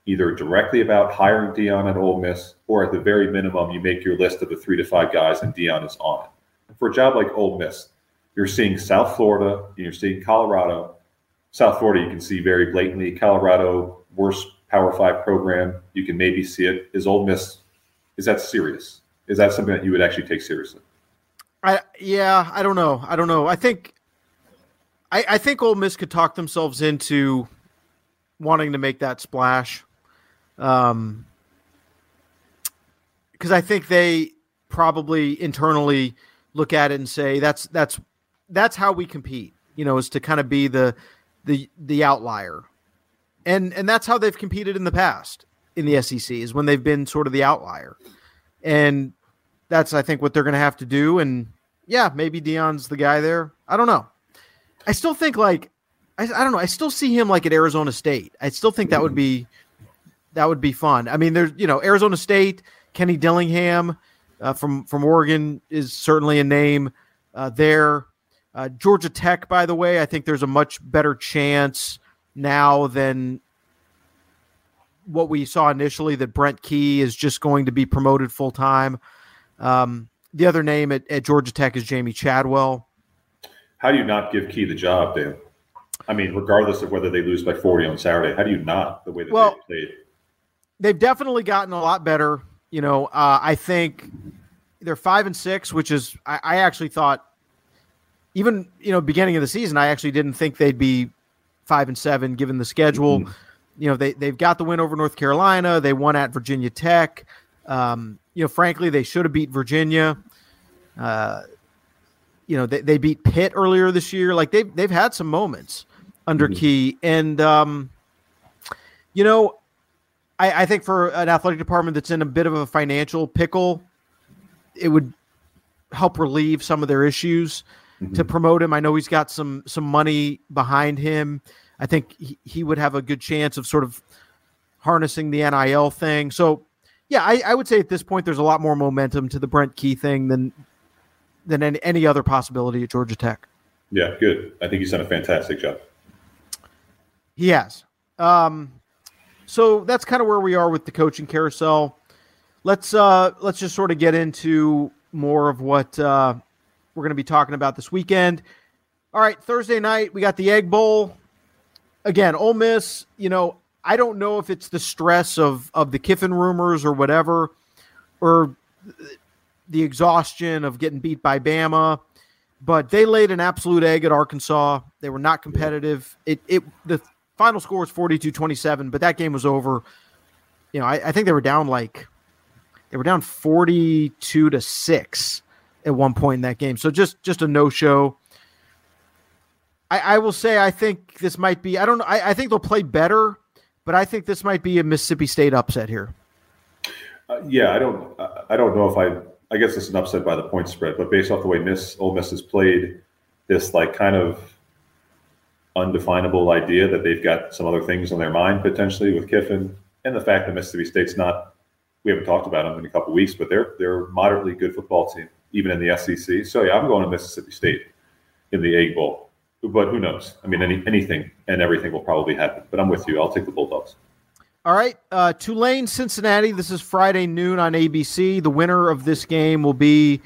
either directly about hiring Deion at Ole Miss, or at the very minimum, you make your list of the three to five guys and Deion is on it. For a job like Ole Miss, you're seeing South Florida, and you're seeing Colorado. South Florida, you can see very blatantly. Colorado, worst Power Five program, you can maybe see it. Is Ole Miss? Is that serious? Is that something that you would actually take seriously? I yeah, I don't know. I don't know. I think I, I think Ole Miss could talk themselves into wanting to make that splash. Um because I think they probably internally look at it and say that's that's that's how we compete, you know, is to kind of be the the the outlier. And and that's how they've competed in the past in the SEC is when they've been sort of the outlier. And that's I think what they're going to have to do. And yeah, maybe Deion's the guy there. I don't know. I still think like I, I don't know. I still see him like at Arizona State. I still think that would be that would be fun. I mean, there's you know Arizona State, Kenny Dillingham uh, from from Oregon is certainly a name uh, there. Uh, Georgia Tech, by the way, I think there's a much better chance now than what we saw initially that Brent Key is just going to be promoted full time. Um, the other name at, at Georgia Tech is Jamey Chadwell. How do you not give Key the job, Dan? I mean, regardless of whether they lose by 40 on Saturday, how do you not the way that Well- they played? They've definitely gotten a lot better. You know, uh, I think they're five and six, which is I, I actually thought even you know beginning of the season, I actually didn't think they'd be five and seven given the schedule. You know, they they've got the win over North Carolina. They won at Virginia Tech. Um, you know, frankly, they should have beat Virginia. Uh, you know, they, they beat Pitt earlier this year. Like they've they've had some moments under Key, and um, you know, I, I think for an athletic department that's in a bit of a financial pickle, it would help relieve some of their issues to promote him. I know he's got some some money behind him. I think he, he would have a good chance of sort of harnessing the NIL thing. So yeah, I, I would say at this point there's a lot more momentum to the Brent Key thing than than any, any other possibility at Georgia Tech. Yeah, good. I think he's done a fantastic job. He has. Um, so that's kind of where we are with the coaching carousel. let's uh let's just sort of get into more of what uh, we're going to be talking about this weekend. All right, Thursday night we got the Egg Bowl. Again, Ole Miss. You know, I don't know if it's the stress of of the Kiffin rumors or whatever, or the exhaustion of getting beat by Bama, but they laid an absolute egg at Arkansas. They were not competitive. It it the final score was 42-27, but that game was over. You know, I, I think they were down like they were down 42 to 6 at one point in that game. So just just a no-show. I, I will say I think this might be I don't know I, I think they'll play better, but I think this might be a Mississippi State upset here. Uh, yeah, I don't I don't know if I I guess it's an upset by the point spread, but based off the way Miss Ole Miss has played, this like kind of undefinable idea that they've got some other things on their mind potentially with Kiffin, and the fact that Mississippi State's not. We haven't talked about them in a couple weeks, but they're they're moderately good football team, even in the SEC. So yeah, I'm going to Mississippi State in the Egg Bowl. But who knows? I mean, any, anything and everything will probably happen. But I'm with you. I'll take the Bulldogs. All right, uh, Tulane, Cincinnati. This is Friday noon on ABC. The winner of this game will be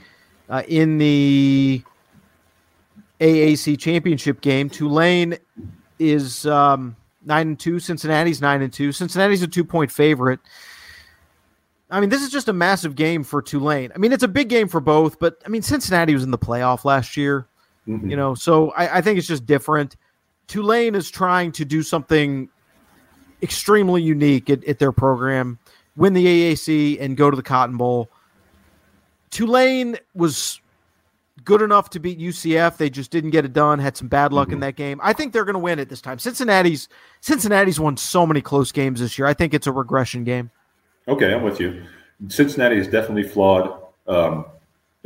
uh, in the AAC championship game. Tulane is um, nine and two. Cincinnati's nine and two. Cincinnati's a two point favorite. I mean, this is just a massive game for Tulane. I mean, it's a big game for both, but I mean, Cincinnati was in the playoff last year. Mm-hmm. You know, so I, I think it's just different. Tulane is trying to do something extremely unique at, at, their program, win the AAC and go to the Cotton Bowl. Tulane was good enough to beat UCF. They just didn't get it done. Had some bad luck mm-hmm. in that game. I think they're going to win it this time. Cincinnati's Cincinnati's won so many close games this year. I think it's a regression game. Okay, I'm with you. Cincinnati is definitely flawed. Um,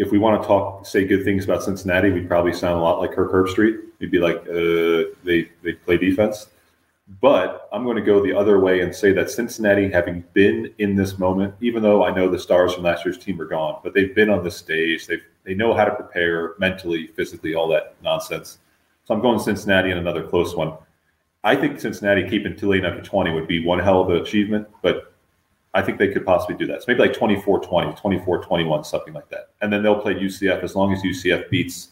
if we want to talk, say good things about Cincinnati, we'd probably sound a lot like Kirk Herbstreit. We'd be like, uh, they they play defense. But I'm going to go the other way and say that Cincinnati, having been in this moment, even though I know the stars from last year's team are gone, but they've been on this stage. They they know how to prepare mentally, physically, all that nonsense. So I'm going Cincinnati in another close one. I think Cincinnati keeping Tulane under 20 would be one hell of an achievement, but I think they could possibly do that. So maybe like 24 20, 24 21, something like that. And then they'll play UCF as long as UCF beats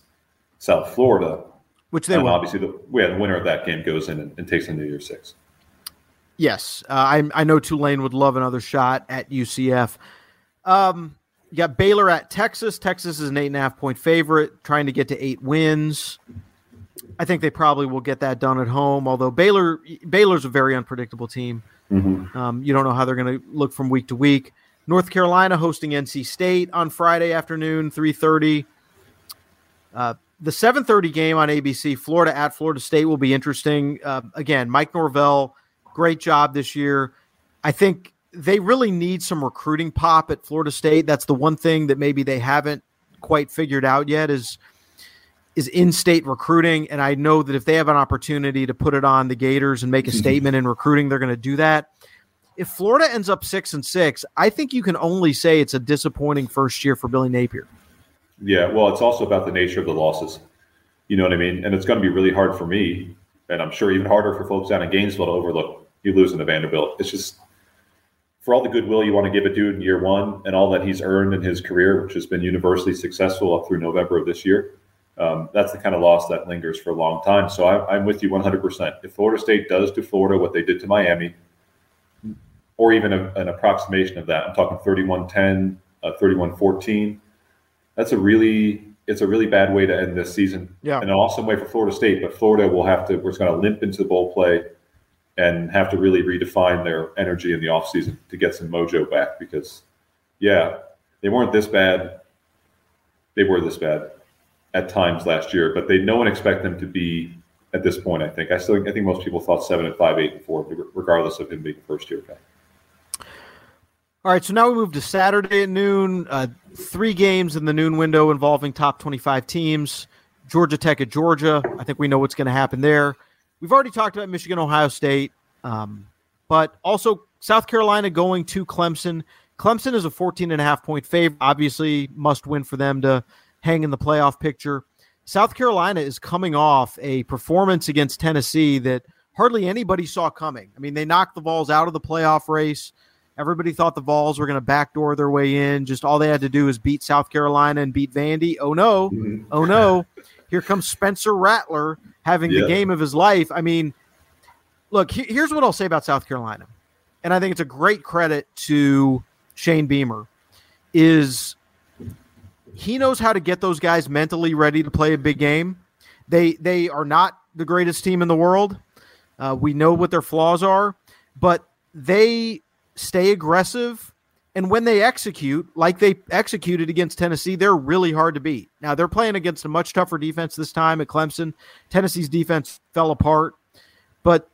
South Florida which they will. Obviously, the, yeah, the winner of that game goes in and, and takes into year six. Yes, uh, I, I know Tulane would love another shot at UCF. Um, you got Baylor at Texas. Texas is an eight and a half point favorite, trying to get to eight wins. I think they probably will get that done at home. Although Baylor, Baylor's a very unpredictable team. Mm-hmm. Um, you don't know how they're going to look from week to week. North Carolina hosting NC State on Friday afternoon, three thirty. Uh, the 7:30 game on ABC, Florida at Florida State, will be interesting. Uh, again, Mike Norvell, great job this year. I think they really need some recruiting pop at Florida State. That's the one thing that maybe they haven't quite figured out yet is is in-state recruiting. And I know that if they have an opportunity to put it on the Gators and make a mm-hmm. statement in recruiting, they're going to do that. If Florida ends up six and six, I think you can only say it's a disappointing first year for Billy Napier. Yeah, well, it's also about the nature of the losses. You know what I mean? And it's going to be really hard for me, and I'm sure even harder for folks down in Gainesville to overlook you losing to Vanderbilt. It's just for all the goodwill you want to give a dude in year one and all that he's earned in his career, which has been universally successful up through November of this year. Um, that's the kind of loss that lingers for a long time. So I, I'm with you 100%. If Florida State does to Florida what they did to Miami, or even a, an approximation of that, I'm talking 31 10, uh, 31 14 that's a really it's a really bad way to end this season. Yeah. And an awesome way for Florida State, but Florida will have to we're just going to limp into the bowl play and have to really redefine their energy in the offseason to get some mojo back because yeah, they weren't this bad. They were this bad at times last year, but they no one expect them to be at this point, I think. I still I think most people thought seven and five, eight and four, regardless of him being a first year guy. All right, so now we move to Saturday at noon. Uh, three games in the noon window involving top 25 teams. Georgia Tech at Georgia. I think we know what's going to happen there. We've already talked about Michigan, Ohio State, um, but also South Carolina going to Clemson. Clemson is a 14 and a half point favorite. Obviously, must win for them to hang in the playoff picture. South Carolina is coming off a performance against Tennessee that hardly anybody saw coming. I mean, they knocked the Vols out of the playoff race Everybody thought the Vols were going to backdoor their way in. Just all they had to do is beat South Carolina and beat Vandy. Oh no, Mhm. oh no! Here comes Spencer Rattler having Yeah. the game of his life. I mean, look, he- here's what I'll say about South Carolina, and I think it's a great credit to Shane Beamer. Is he knows how to get those guys mentally ready to play a big game. They they are not the greatest team in the world. Uh, we know what their flaws are, but they stay aggressive. And when they execute, like they executed against Tennessee, they're really hard to beat. Now they're playing against a much tougher defense this time at Clemson. Tennessee's defense fell apart, but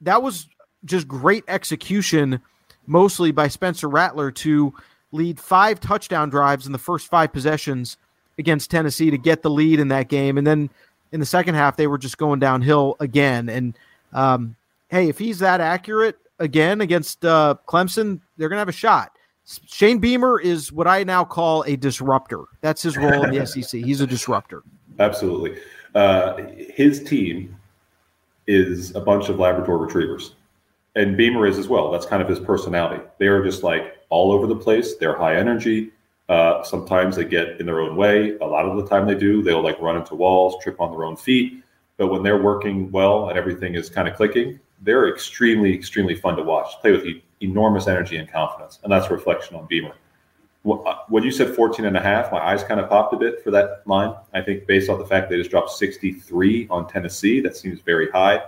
that was just great execution, mostly by Spencer Rattler to lead five touchdown drives in the first five possessions against Tennessee to get the lead in that game. And then in the second half, they were just going downhill again. And um, hey, if he's that accurate again against uh, Clemson, they're going to have a shot. Shane Beamer is what I now call a disruptor. That's his role in the [laughs] SEC. He's a disruptor. Absolutely. Uh, his team is a bunch of Labrador retrievers, and Beamer is as well. That's kind of his personality. They are just like all over the place. They're high energy. Uh, sometimes they get in their own way. A lot of the time they do. They'll like run into walls, trip on their own feet. But when they're working well and everything is kind of clicking, they're extremely, extremely fun to watch. Play with e- enormous energy and confidence, and that's a reflection on Beamer. Uh, When you said 14 and a half, my eyes kind of popped a bit for that line. I think based off the fact they just dropped 63 on Tennessee, that seems very high.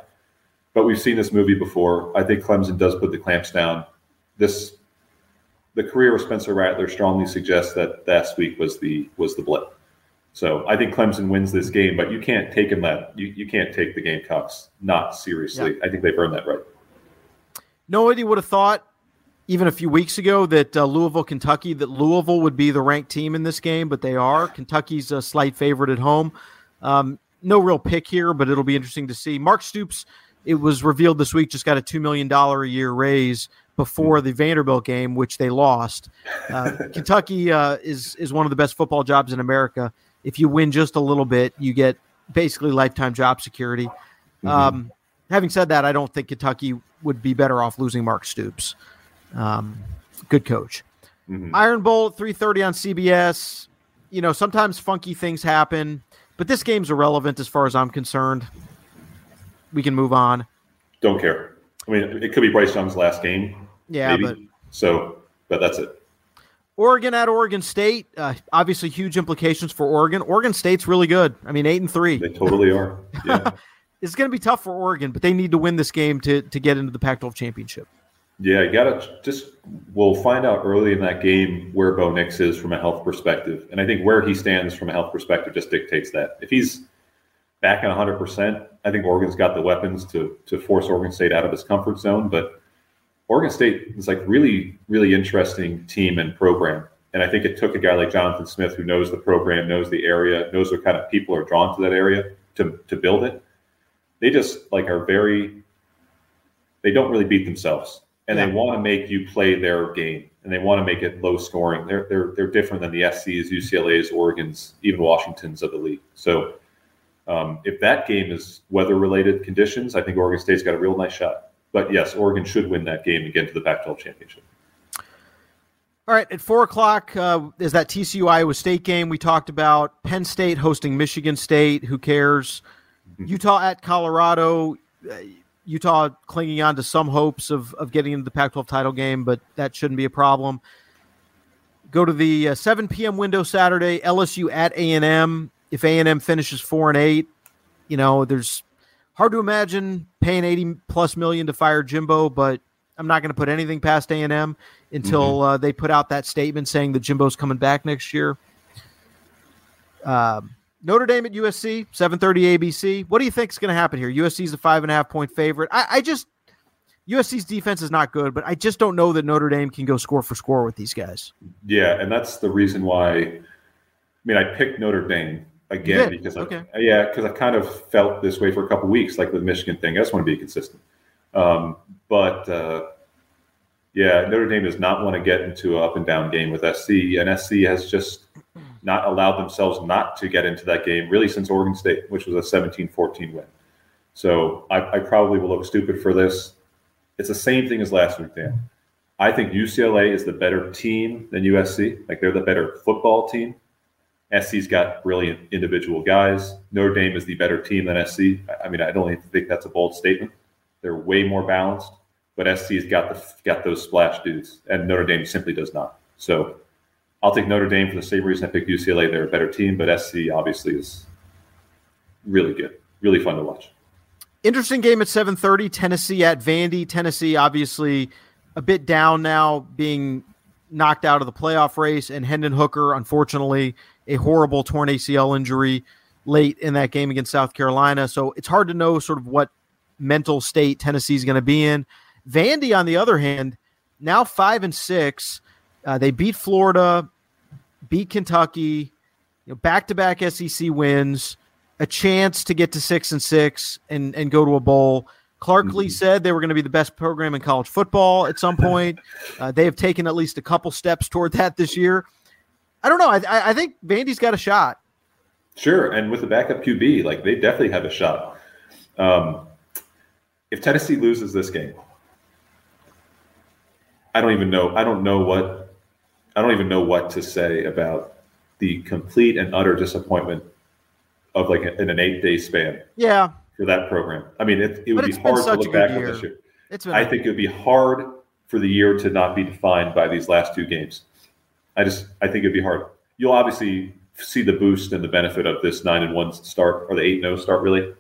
But we've seen this movie before. I think Clemson does put the clamps down. This, the career of Spencer Rattler strongly suggests that last week was the was the blip. So I think Clemson wins this game, but you can't take him that you, you can't take the Gamecocks not seriously. I think they've earned that right. Nobody would have thought, even a few weeks ago, that uh, Louisville, Kentucky, that Louisville would be the ranked team in this game, but they are. Kentucky's a slight favorite at home. Um, no real pick here, but it'll be interesting to see. Mark Stoops, it was revealed this week, just got a $2 million a year raise before the Vanderbilt game, which they lost. Uh, [laughs] Kentucky uh, is, is one of the best football jobs in America. If you win just a little bit, you get basically lifetime job security. Um, having said that, I don't think Kentucky would be better off losing Mark Stoops. Um, good coach. Mhm. Iron Bowl at 3:30 on CBS. You know, sometimes funky things happen, but this game's irrelevant as far as I'm concerned. We can move on. Don't care. I mean, it could be Bryce Young's last game. Yeah, maybe. but so, but that's it. Oregon at Oregon State, uh, obviously huge implications for Oregon. Oregon State's really good. I mean, eight and three. They totally are. Yeah. [laughs] It's going to be tough for Oregon, but they need to win this game to to get into the Pac-12 championship. Yeah, you gotta just. We'll find out early in that game where Bo Nix is from a health perspective, and I think where he stands from a health perspective just dictates that. If he's back at 100, percent I think Oregon's got the weapons to to force Oregon State out of his comfort zone. But Oregon State is like really, really interesting team and program, and I think it took a guy like Jonathan Smith who knows the program, knows the area, knows what kind of people are drawn to that area to to build it. They just like are very. They don't really beat themselves and they want to make you play their game and they want to make it low scoring. They're they're they're different than the SCs, UCLA's, Oregon's, even Washington's of the league. So um, if that game is weather related conditions, I think Oregon State's got a real nice shot. But yes, Oregon should win that game and get into the Pac-12 championship. All right, at four o'clock uh, is that TCU Iowa State game we talked about. Penn State hosting Michigan State. Who cares? Utah at Colorado. Uh, Utah clinging on to some hopes of, of getting into the Pac-12 title game, but that shouldn't be a problem. Go to the uh, 7 p.m. window Saturday. LSU at A&M. If A&M finishes four and eight, you know there's hard to imagine paying 80 plus million to fire Jimbo, but I'm not going to put anything past A&M until uh, they put out that statement saying that Jimbo's coming back next year. Um, Notre Dame at USC, 7:30 ABC. What do you think is going to happen here? USC is a five and a half point favorite. I, I just USC's defense is not good, but I just don't know that Notre Dame can go score for score with these guys. Yeah, and that's the reason why. I mean, I picked Notre Dame again because I, Okay. yeah, because I kind of felt this way for a couple weeks, like the Michigan thing. I just want to be consistent. Um, but uh, yeah, Notre Dame does not want to get into an up and down game with SC, and SC has just not allowed themselves not to get into that game really since Oregon State, which was a 17-14 win. So I, I probably will look stupid for this. It's the same thing as last week, Dan. I think UCLA is the better team than USC. Like they're the better football team. SC's got brilliant individual guys. Notre Dame is the better team than SC. I mean, I don't even think that's a bold statement. They're way more balanced, but SC's got the got those splash dudes, and Notre Dame simply does not. So I'll take Notre Dame for the same reason I picked UCLA. They're a better team, but SC obviously is really good, really fun to watch. Interesting game at 7:30. Tennessee at Vandy. Tennessee obviously a bit down now, being knocked out of the playoff race, and Hendon Hooker, unfortunately, a horrible torn ACL injury late in that game against South Carolina. So it's hard to know sort of what mental state Tennessee is going to be in. Vandy, on the other hand, now five and six. Uh, they beat Florida, beat Kentucky, back to back SEC wins, a chance to get to six and six and, and go to a bowl. Clark mm-hmm. Said they were going to be the best program in college football at some [laughs] point. Uh, they have taken at least a couple steps toward that this year. I don't know. I, I think Vandy's got a shot. Sure, and with the backup QB, like they definitely have a shot. Um, if Tennessee loses this game, I don't even know. I don't know what. I don't even know what to say about the complete and utter disappointment of like in an eight day span. Yeah. For that program, I mean, it, it would be hard to look back on this year. It's I think it would be hard for the year to not be defined by these last two games. I just I think it'd be hard. You'll obviously see the boost and the benefit of this nine and one start or the eight no oh start really,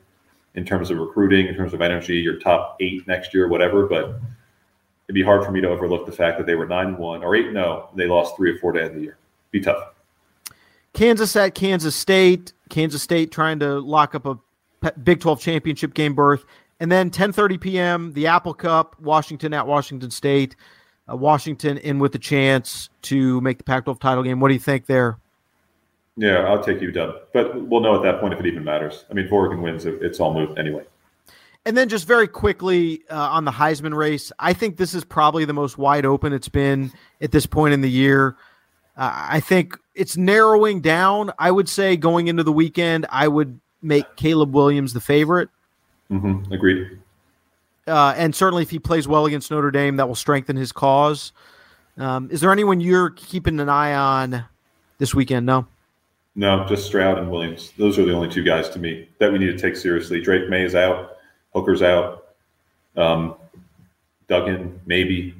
in terms of recruiting, in terms of energy, your top eight next year, whatever. But it'd be hard for me to overlook the fact that they were nine and one or eight no, oh, and they lost three or four to end the year. Be tough. Kansas at Kansas State. Kansas State trying to lock up a Big 12 championship game berth. And then 10:30 p.m. the Apple Cup, Washington at Washington State uh, Washington in with a chance to make the Pac-12 title game. What do you think there? Yeah, I'll take UW, but we'll know at that point if it even matters. I mean, if Oregon wins, it's all moved anyway. And then just very quickly uh, on the Heisman race, I think this is probably the most wide open it's been at this point in the year. Uh, I think it's narrowing down. I would say going into the weekend, I would make Caleb Williams the favorite. Mm-hmm. Agreed. Uh, and certainly, if he plays well against Notre Dame, that will strengthen his cause. Um, is there anyone you're keeping an eye on this weekend? No. No, just Stroud and Williams. Those are the only two guys to me that we need to take seriously. Drake Maye is out, Hooker's out, um, Duggan maybe.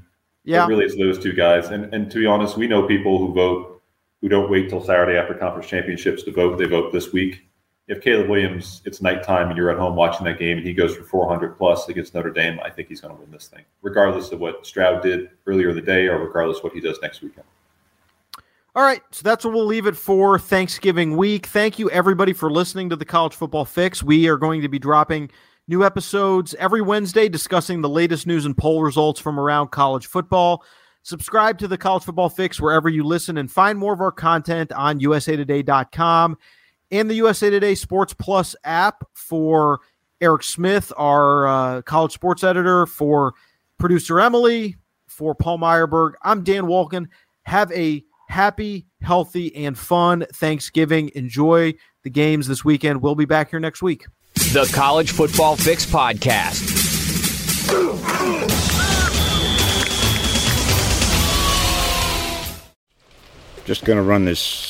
Yeah, but really, it's those two guys. And and to be honest, we know people who vote who don't wait till Saturday after conference championships to vote. They vote this week if Caleb Williams, it's nighttime and you're at home watching that game and he goes for 400 plus against Notre Dame, I think he's going to win this thing, regardless of what Stroud did earlier in the day or regardless of what he does next weekend. All right, so that's what we'll leave it for Thanksgiving week. Thank you, everybody, for listening to the College Football Fix. We are going to be dropping new episodes every Wednesday discussing the latest news and poll results from around college football. Subscribe to the College Football Fix wherever you listen and find more of our content on usatoday.com and the USA Today Sports Plus app for Eric Smith, our uh, college sports editor, for producer Emily, for Paul Myerberg. I'm Dan Wolken. Have a happy, healthy, and fun Thanksgiving. Enjoy the games this weekend. We'll be back here next week. The College Football Fix Podcast. Just going to run this